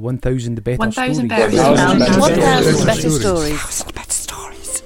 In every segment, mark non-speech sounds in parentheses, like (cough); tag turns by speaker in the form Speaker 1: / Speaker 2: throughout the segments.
Speaker 1: 1,000 better
Speaker 2: 1,000
Speaker 1: stories.
Speaker 2: better stories.
Speaker 3: 1,000 better
Speaker 4: stories.
Speaker 3: stories.
Speaker 1: better stories.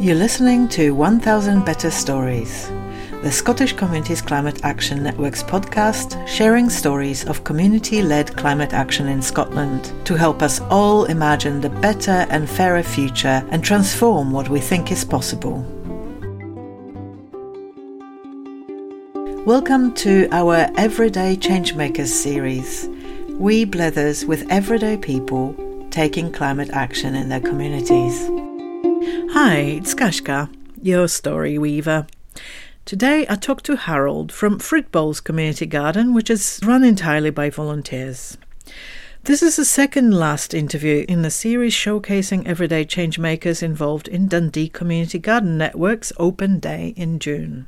Speaker 4: You're listening to 1000 Better Stories, the Scottish Communities Climate Action Network's podcast sharing stories of community led climate action in Scotland to help us all imagine the better and fairer future and transform what we think is possible. Welcome to our Everyday Changemakers series. We blethers with everyday people taking climate action in their communities. Hi, it's Kaska, your story weaver. Today I talk to Harold from Fruit Bowls Community Garden, which is run entirely by volunteers. This is the second last interview in the series showcasing everyday changemakers involved in Dundee Community Garden Network's Open Day in June.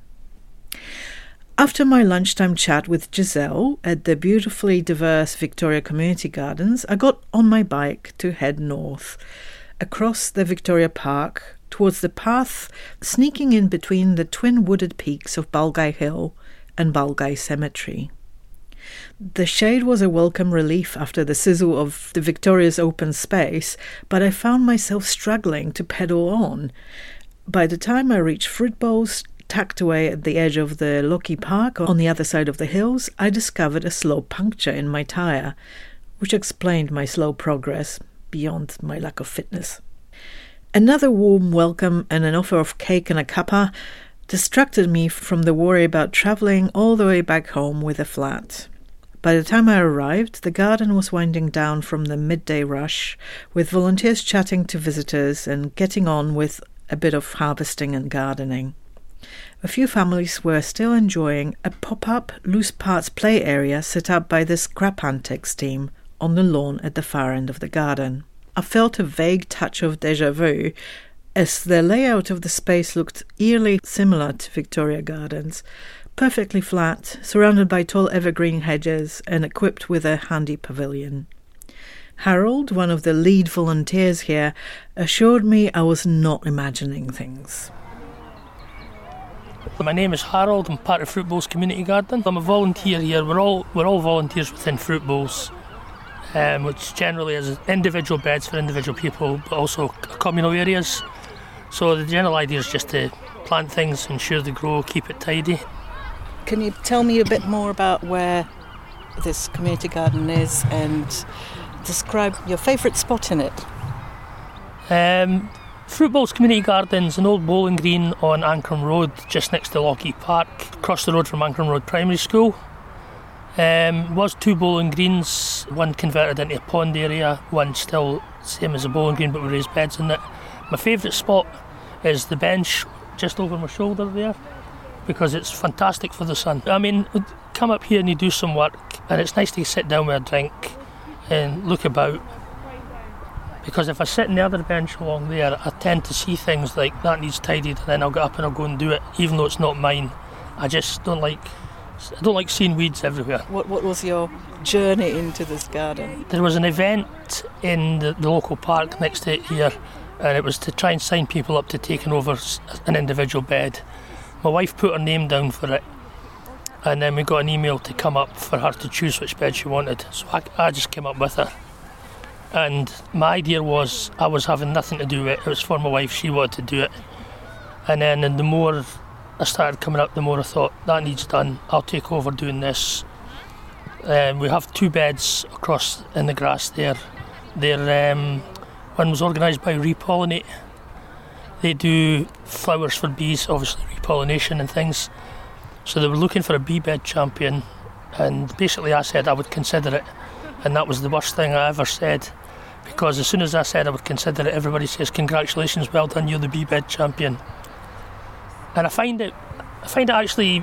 Speaker 4: After my lunchtime chat with Giselle at the beautifully diverse Victoria Community Gardens, I got on my bike to head north, across the Victoria Park, towards the path sneaking in between the twin wooded peaks of Balgay Hill and Balgay Cemetery. The shade was a welcome relief after the sizzle of the Victoria's open space, but I found myself struggling to pedal on. By the time I reached Fruit Bowls, tucked away at the edge of the Lochee Park on the other side of the hills, I discovered a slow puncture in my tyre, which explained my slow progress beyond my lack of fitness. Another warm welcome and an offer of cake and a cuppa distracted me from the worry about travelling all the way back home with a flat. By the time I arrived, the garden was winding down from the midday rush, with volunteers chatting to visitors and getting on with a bit of harvesting and gardening. A few families were still enjoying a pop up loose parts play area set up by the Scrapantics team on the lawn at the far end of the garden. I felt a vague touch of deja vu as the layout of the space looked eerily similar to Victoria Gardens, perfectly flat, surrounded by tall evergreen hedges, and equipped with a handy pavilion. Harold, one of the lead volunteers here, assured me I was not imagining things.
Speaker 5: My name is Harold. I'm part of Fruit Bowls Community Garden. I'm a volunteer here. We're all we're all volunteers within Fruit Bowls um, which generally is individual beds for individual people, but also communal areas. So the general idea is just to plant things, ensure they grow, keep it tidy.
Speaker 4: Can you tell me a bit more about where this community garden is and describe your favourite spot in it?
Speaker 5: Um, Fruit Bowls Community Gardens, an old bowling green on Ancrum Road, just next to Lochee Park, across the road from Ancrum Road Primary School. Um, was two bowling greens, one converted into a pond area, one still same as a bowling green but with raised beds in it. My favourite spot is the bench just over my shoulder there because it's fantastic for the sun. I mean, come up here and you do some work and it's nice to sit down with a drink and look about because if I sit in the other bench along there, I tend to see things like that needs tidied and then I'll get up and I'll go and do it even though it's not mine. I just don't like I don't like seeing weeds everywhere.
Speaker 4: What, what was your journey into this garden?
Speaker 5: There was an event in the, the local park next to it here, and it was to try and sign people up to taking over an individual bed. My wife put her name down for it, and then we got an email to come up for her to choose which bed she wanted. So I, I just came up with her. And my idea was I was having nothing to do with it, it was for my wife, she wanted to do it. And then and the more I started coming up, the more I thought that needs done. I'll take over doing this. Um, we have two beds across in the grass there. They're, um, one was organised by Repollinate. They do flowers for bees, obviously repollination and things. So they were looking for a bee bed champion, and basically I said I would consider it, and that was the worst thing I ever said. Because as soon as I said I would consider it, everybody says, Congratulations, well done, you're the bee bed champion and I find it, I find it actually.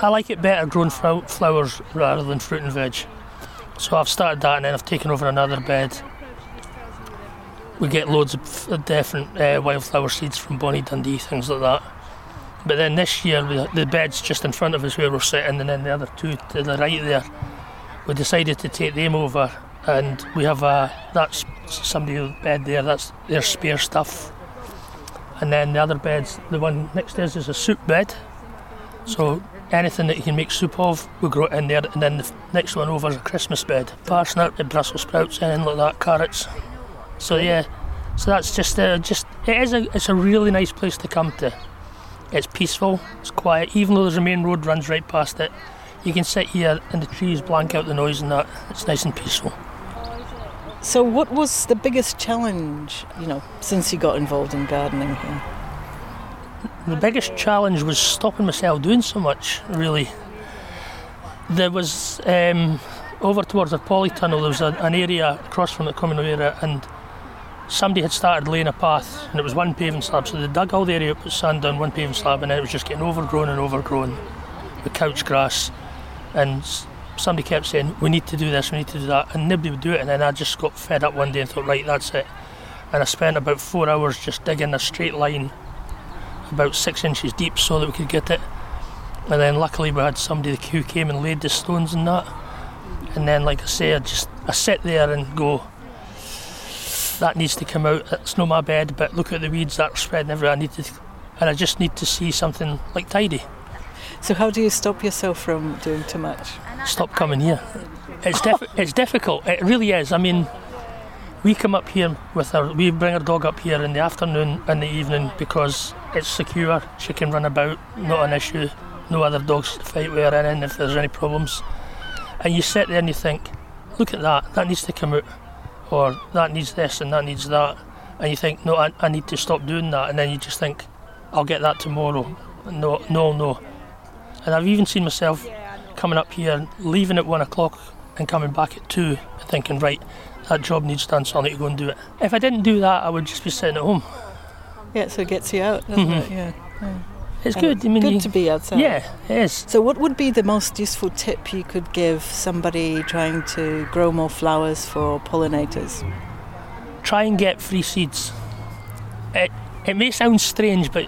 Speaker 5: I like it better growing flowers rather than fruit and veg. So I've started that, and then I've taken over another bed. We get loads of different uh, wildflower seeds from Bonnie Dundee, things like that. But then this year, the bed's just in front of us where we're sitting, and then the other two to the right there, we decided to take them over, and we have a that's somebody bed there. That's their spare stuff and then the other beds, the one next to us is a soup bed. So anything that you can make soup of, we grow it in there. And then the next one over is a Christmas bed. Parsnip, the Brussels sprouts, anything like that, carrots. So yeah, so that's just uh, just it is a it's a really nice place to come to. It's peaceful, it's quiet. Even though there's a main road runs right past it, you can sit here and the trees blank out the noise and that. It's nice and peaceful.
Speaker 1: So, what was the biggest challenge, you know, since you got involved in gardening here?
Speaker 5: The biggest challenge was stopping myself doing so much, really. There was, um, over towards the polytunnel, there was a, an area across from the communal area, and somebody had started laying a path, and it was one paving slab. So they dug all the area, put sand down, one paving slab, and then it was just getting overgrown and overgrown with couch grass. And somebody kept saying, We need to do this, we need to do that, and nobody would do it. And then I just got fed up one day and thought, Right, that's it. And I spent about four hours just digging a straight line about six inches deep so that we could get it. And then luckily we had somebody who came and laid the stones and that. And then, like I say, I just I sit there and go, that needs to come out. It's not my bed, but look at the weeds that are spreading everywhere. I need to, and I just need to see something like tidy.
Speaker 1: So, how do you stop yourself from doing too much?
Speaker 5: Stop coming here. It's diff- it's difficult. It really is. I mean, we come up here with our we bring our dog up here in the afternoon and the evening because it's secure. She can run about, not an issue. No other dogs to fight with her in if there's any problems. And you sit there and you think, look at that. That needs to come out, or that needs this and that needs that. And you think, no, I, I need to stop doing that. And then you just think, I'll get that tomorrow. No, no, no. And I've even seen myself coming up here, leaving at one o'clock and coming back at two, and thinking, right, that job needs done, so I need to go and do it. If I didn't do that, I would just be sitting at home.
Speaker 1: Yeah, so it gets you out, doesn't
Speaker 5: Mhm.
Speaker 1: it? Yeah.
Speaker 5: It's
Speaker 1: And
Speaker 5: good. I mean,
Speaker 1: good
Speaker 5: you-
Speaker 1: to be outside.
Speaker 5: yeah, it is.
Speaker 1: So, what would be the most useful tip you could give somebody trying to grow more flowers for pollinators?
Speaker 5: Try and get free seeds. It it may sound strange, but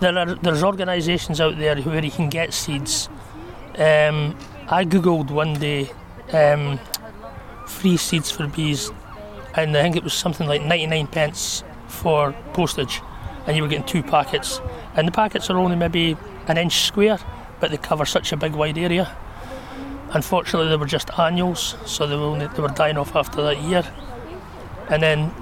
Speaker 5: there are there's organisations out there where you can get seeds. Um, I googled one day um, free seeds for bees, and I think it was something like 99 pence for postage, and you were getting two packets. And the packets are only maybe an inch square, but they cover such a big wide area. Unfortunately, they were just annuals, so they were only they were dying off after that year. And then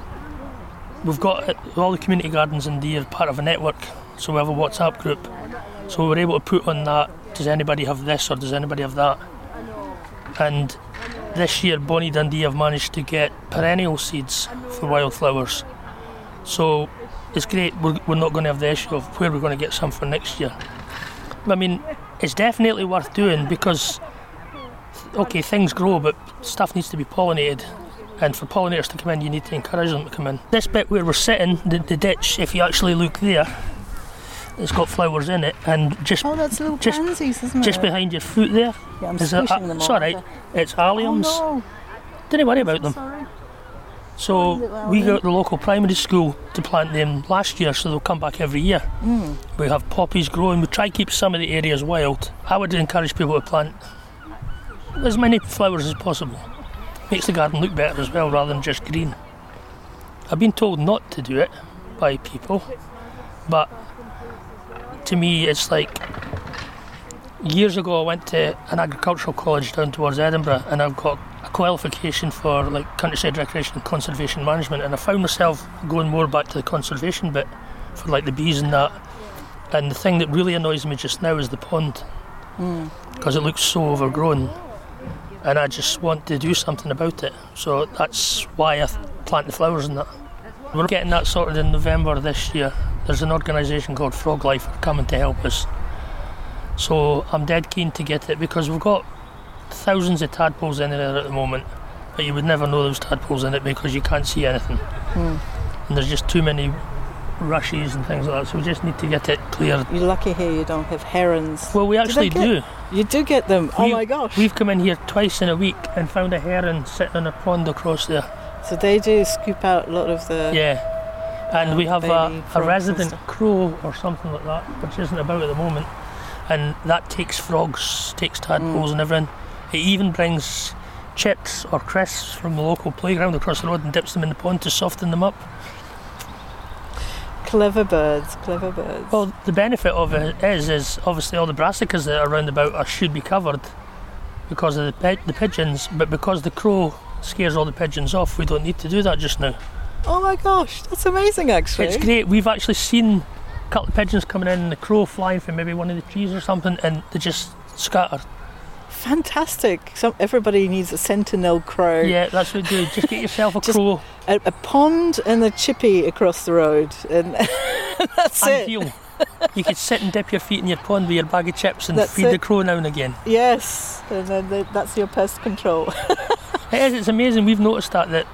Speaker 5: we've got all the community gardens in Deer part of a network, so we have a WhatsApp group. So we were able to put on that. Does anybody have this or does anybody have that? And this year, Bonnie Dundee have managed to get perennial seeds for wildflowers. So it's great. We're, we're not going to have the issue of where we're going to get some for next year. I mean, it's definitely worth doing because, okay, things grow, but stuff needs to be pollinated. And for pollinators to come in, you need to encourage them to come in. This bit where we're sitting, the, the ditch, if you actually look there, it's got flowers in it, and just
Speaker 1: Oh, that's little
Speaker 5: Just-
Speaker 1: pansies, isn't
Speaker 5: just behind your foot there,
Speaker 1: yeah, I'm
Speaker 5: is
Speaker 1: them
Speaker 5: it's
Speaker 1: all.
Speaker 5: all right. It's alliums.
Speaker 1: Oh,
Speaker 5: Don't worry about them.
Speaker 1: Sorry.
Speaker 5: So
Speaker 1: Little
Speaker 5: we got the local primary school to plant them last year, so they'll come back every year.
Speaker 1: Mm.
Speaker 5: We have poppies growing. We try to keep some of the areas wild. I would encourage people to plant as many flowers as possible. Makes the garden look better as well, rather than just green. I've been told not to do it by people, but to me, it's like years ago I went to an agricultural college down towards Edinburgh, and I've got a qualification for like countryside recreation and conservation management, and I found myself going more back to the conservation bit for like the bees and that. And the thing that really annoys me just now is the pond
Speaker 1: Mm.
Speaker 5: because it looks so overgrown, and I just want to do something about it. So that's why I plant the flowers and that. We're getting that sorted in November this year. There's an organisation called Froglife coming to help us. So I'm dead keen to get it because we've got thousands of tadpoles in there at the moment, but you would never know there was tadpoles in it because you can't see anything.
Speaker 1: Mm.
Speaker 5: And there's just too many rushes and things like that, so we just need to get it cleared.
Speaker 1: You're lucky here you don't have herons.
Speaker 5: Well, we actually
Speaker 1: get-
Speaker 5: do.
Speaker 1: You do get them. oh my gosh.
Speaker 5: We've come in here twice in a week and found a heron sitting on a pond across there.
Speaker 1: So they do scoop out a lot of the.
Speaker 5: Yeah. And
Speaker 1: Um,
Speaker 5: we have a, a resident crow or something like that, which isn't about at the moment. And that takes frogs, takes tadpoles
Speaker 1: Mm.
Speaker 5: and everything. It even brings chips or crisps from the local playground across the road and dips them in the pond to soften them up.
Speaker 1: Clever birds, clever birds.
Speaker 5: Well, the benefit of it is, is obviously all the brassicas that are around about are, should be covered because of the, pi- the pigeons, but because the crow scares all the pigeons off, we don't need to do that just now.
Speaker 1: oh my gosh, that's amazing actually.
Speaker 5: It's great. We've actually seen a couple of pigeons coming in and the crow flying from maybe one of the trees or something, and they just scatter.
Speaker 1: Fantastic. Some, everybody needs a sentinel crow.
Speaker 5: Yeah, that's what we do. Just get yourself a crow.
Speaker 1: A, a pond and a chippy across the road, and (laughs) that's it.
Speaker 5: You could sit and dip your feet in your pond with your bag of chips and
Speaker 1: That's
Speaker 5: feed the crow now and again.
Speaker 1: Yes, and then the, that's your pest control. (laughs)
Speaker 5: It is, it's amazing. We've noticed that, that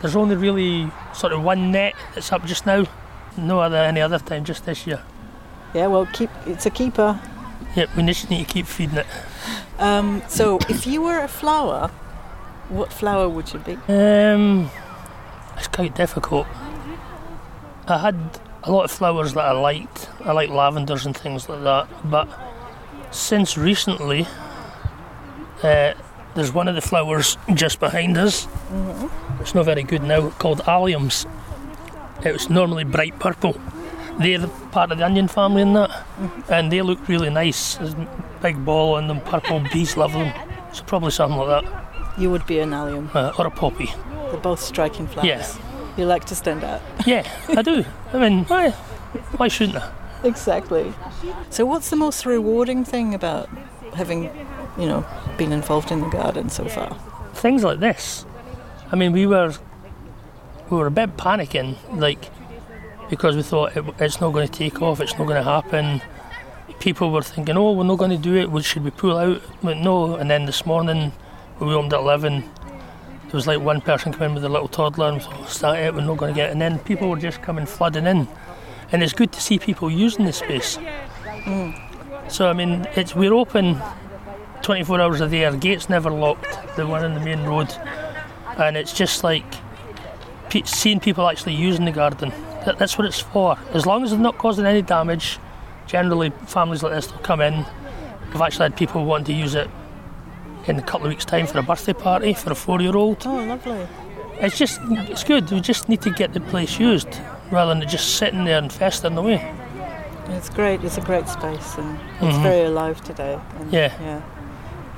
Speaker 5: there's only really sort of one net that's up just now. No other any other time, just this year.
Speaker 1: yeah, well, keep it's a keeper.
Speaker 5: Yep, we just need to keep feeding it.
Speaker 1: Um, so, if you were a flower, what flower would you be?
Speaker 5: Um, it's quite difficult. I had a lot of flowers that I liked. I like lavenders and things like that. But since recently, uh, there's one of the flowers just behind us. It's not very good now. Called alliums. It was normally bright purple. They're part of the onion family in that, and they look really nice. There's big ball on them, purple. Bees love them. So probably something like that,
Speaker 1: You would be an allium.
Speaker 5: uh, or a poppy.
Speaker 1: They're both striking flowers.
Speaker 5: Yeah.
Speaker 1: You like to stand out.
Speaker 5: Yeah, I do. I mean, why, why shouldn't I?
Speaker 1: Exactly. So, what's the most rewarding thing about having, you know, been involved in the garden so far?
Speaker 5: Things like this. I mean, we were we were a bit panicking, like because we thought it, it's not going to take off, it's not going to happen. People were thinking, "Oh, we're not going to do it. Should we pull out?" But no. And then this morning, when we opened at eleven, there was like one person come in with a little toddler, and we thought, "Is that it? We're not going to get." it." And then people were just coming flooding in, and it's good to see people using the space. Mm. So I mean, it's we're open 24 hours a day. Our gate's never locked. The one on the main road, and it's just like pe- seeing people actually using the garden. That, that's what it's for. As long as they're not causing any damage. Generally, families like this will come in. We've actually had people wanting to use it in a couple of weeks' time for a birthday party for a four-year-old.
Speaker 1: Oh, lovely.
Speaker 5: It's just it's good. We just need to get the place used rather than just sitting there and festering away.
Speaker 1: It's great. It's a great space, and it's
Speaker 5: Mhm.
Speaker 1: very alive today. And,
Speaker 5: Yeah.
Speaker 1: Yeah.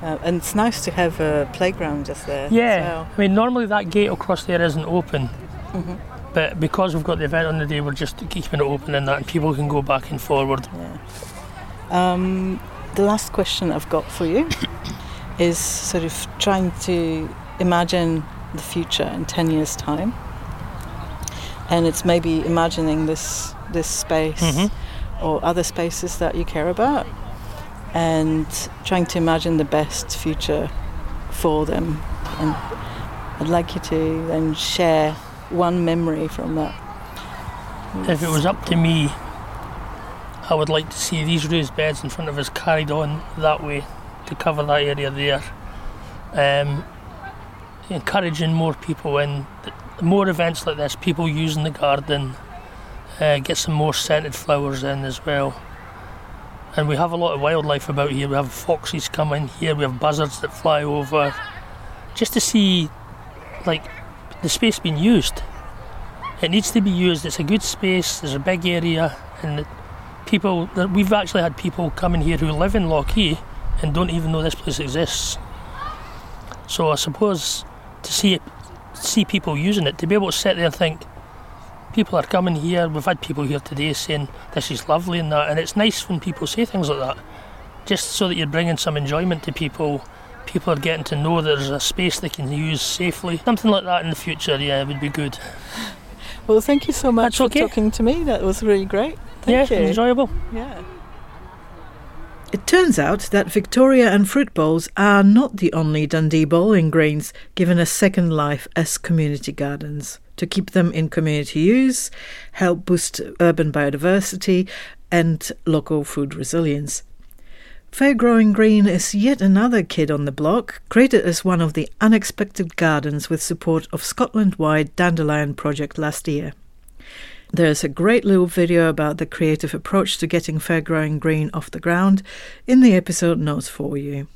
Speaker 1: Uh, and it's nice to have a playground just there.
Speaker 5: Yeah, I mean, normally that gate across there isn't open,
Speaker 1: Mhm.
Speaker 5: But because we've got the event on the day, we're just keeping it open and that, and people can go back and forward.
Speaker 1: Yeah. Um, the last question I've got for you (coughs) is sort of trying to imagine the future in 10 years' time. And it's maybe imagining this this space
Speaker 5: Mhm.
Speaker 1: or other spaces that you care about and trying to imagine the best future for them. And I'd like you to then share one memory from that.
Speaker 5: If it was up to me, I would like to see these raised beds in front of us carried on that way to cover that area there. Um, encouraging more people in, more events like this, people using the garden, uh, get some more scented flowers in as well. And we have a lot of wildlife about here. We have foxes coming here, we have buzzards that fly over. Just to see, like, the space being used. It needs to be used. It's a good space. There's a big area, and people. We've actually had people come in here who live in Lochee and don't even know this place exists. So I suppose to see it, see people using it, to be able to sit there and think, people are coming here. We've had people here today saying this is lovely and that, and it's nice when people say things like that, just so that you're bringing some enjoyment to people. People are getting to know there's a space they can use safely. Something like that in the future, yeah, would be good.
Speaker 1: Well, thank you so much
Speaker 5: That's
Speaker 1: for talking to me. That was really great. Thank
Speaker 5: yeah,
Speaker 1: you.
Speaker 5: enjoyable.
Speaker 1: Yeah.
Speaker 4: It turns out that Victoria and Fruit Bowls are not the only Dundee bowling greens given a second life as community gardens to keep them in community use, help boost urban biodiversity, and local food resilience. Fair Growing Green is yet another kid on the block, created as one of the unexpected gardens with support of Scotland wide Dandelion Project last year. There's a great little video about the creative approach to getting Fair Growing Green off the ground in the episode notes for you.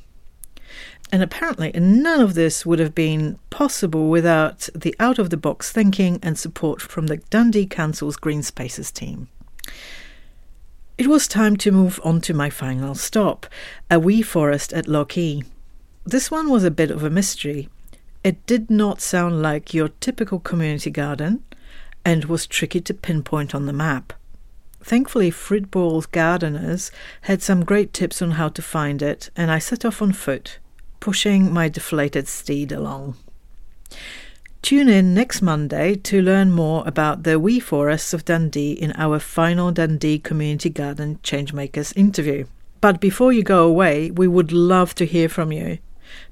Speaker 4: And apparently, none of this would have been possible without the out of the box thinking and support from the Dundee Council's Green Spaces team. It was time to move on to my final stop, a wee forest at Lochee. This one was a bit of a mystery. It did not sound like your typical community garden and was tricky to pinpoint on the map. Thankfully, Fruit Bowls' gardeners had some great tips on how to find it, and I set off on foot, pushing my deflated steed along. Tune in next Monday to learn more about the wee forests of Dundee in our final Dundee Community Garden Changemakers interview. But before you go away, we would love to hear from you.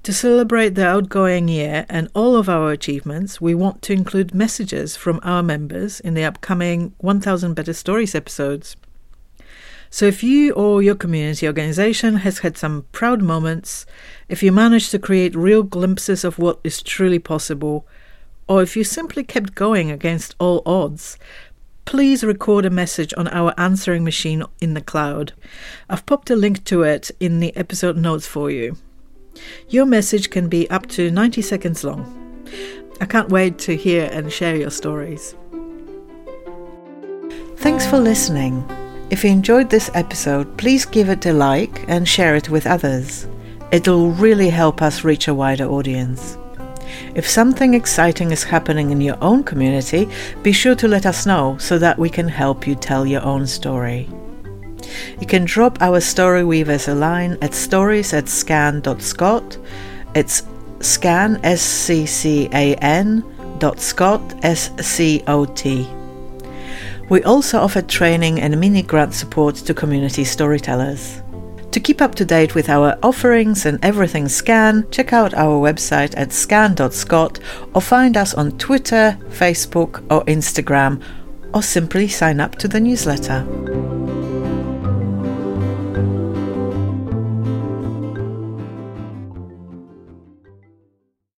Speaker 4: To celebrate the outgoing year and all of our achievements, we want to include messages from our members in the upcoming 1000 Better Stories episodes. So if you or your community organization has had some proud moments, if you managed to create real glimpses of what is truly possible, or if you simply kept going against all odds, please record a message on our answering machine in the cloud. I've popped a link to it in the episode notes for you. Your message can be up to 90 seconds long. I can't wait to hear and share your stories.
Speaker 6: Thanks for listening. If you enjoyed this episode, please give it a like and share it with others. It'll really help us reach a wider audience. If something exciting is happening in your own community, be sure to let us know so that we can help you tell your own story. You can drop our story weavers a line at stories at sccan.scot. It's scan, S C C A N, dot scot, S C O T. We also offer training and mini grant support to community storytellers. To keep up to date with our offerings and everything SCCAN, check out our website at sccan.scot or find us on Twitter, Facebook, or Instagram, or simply sign up to the newsletter.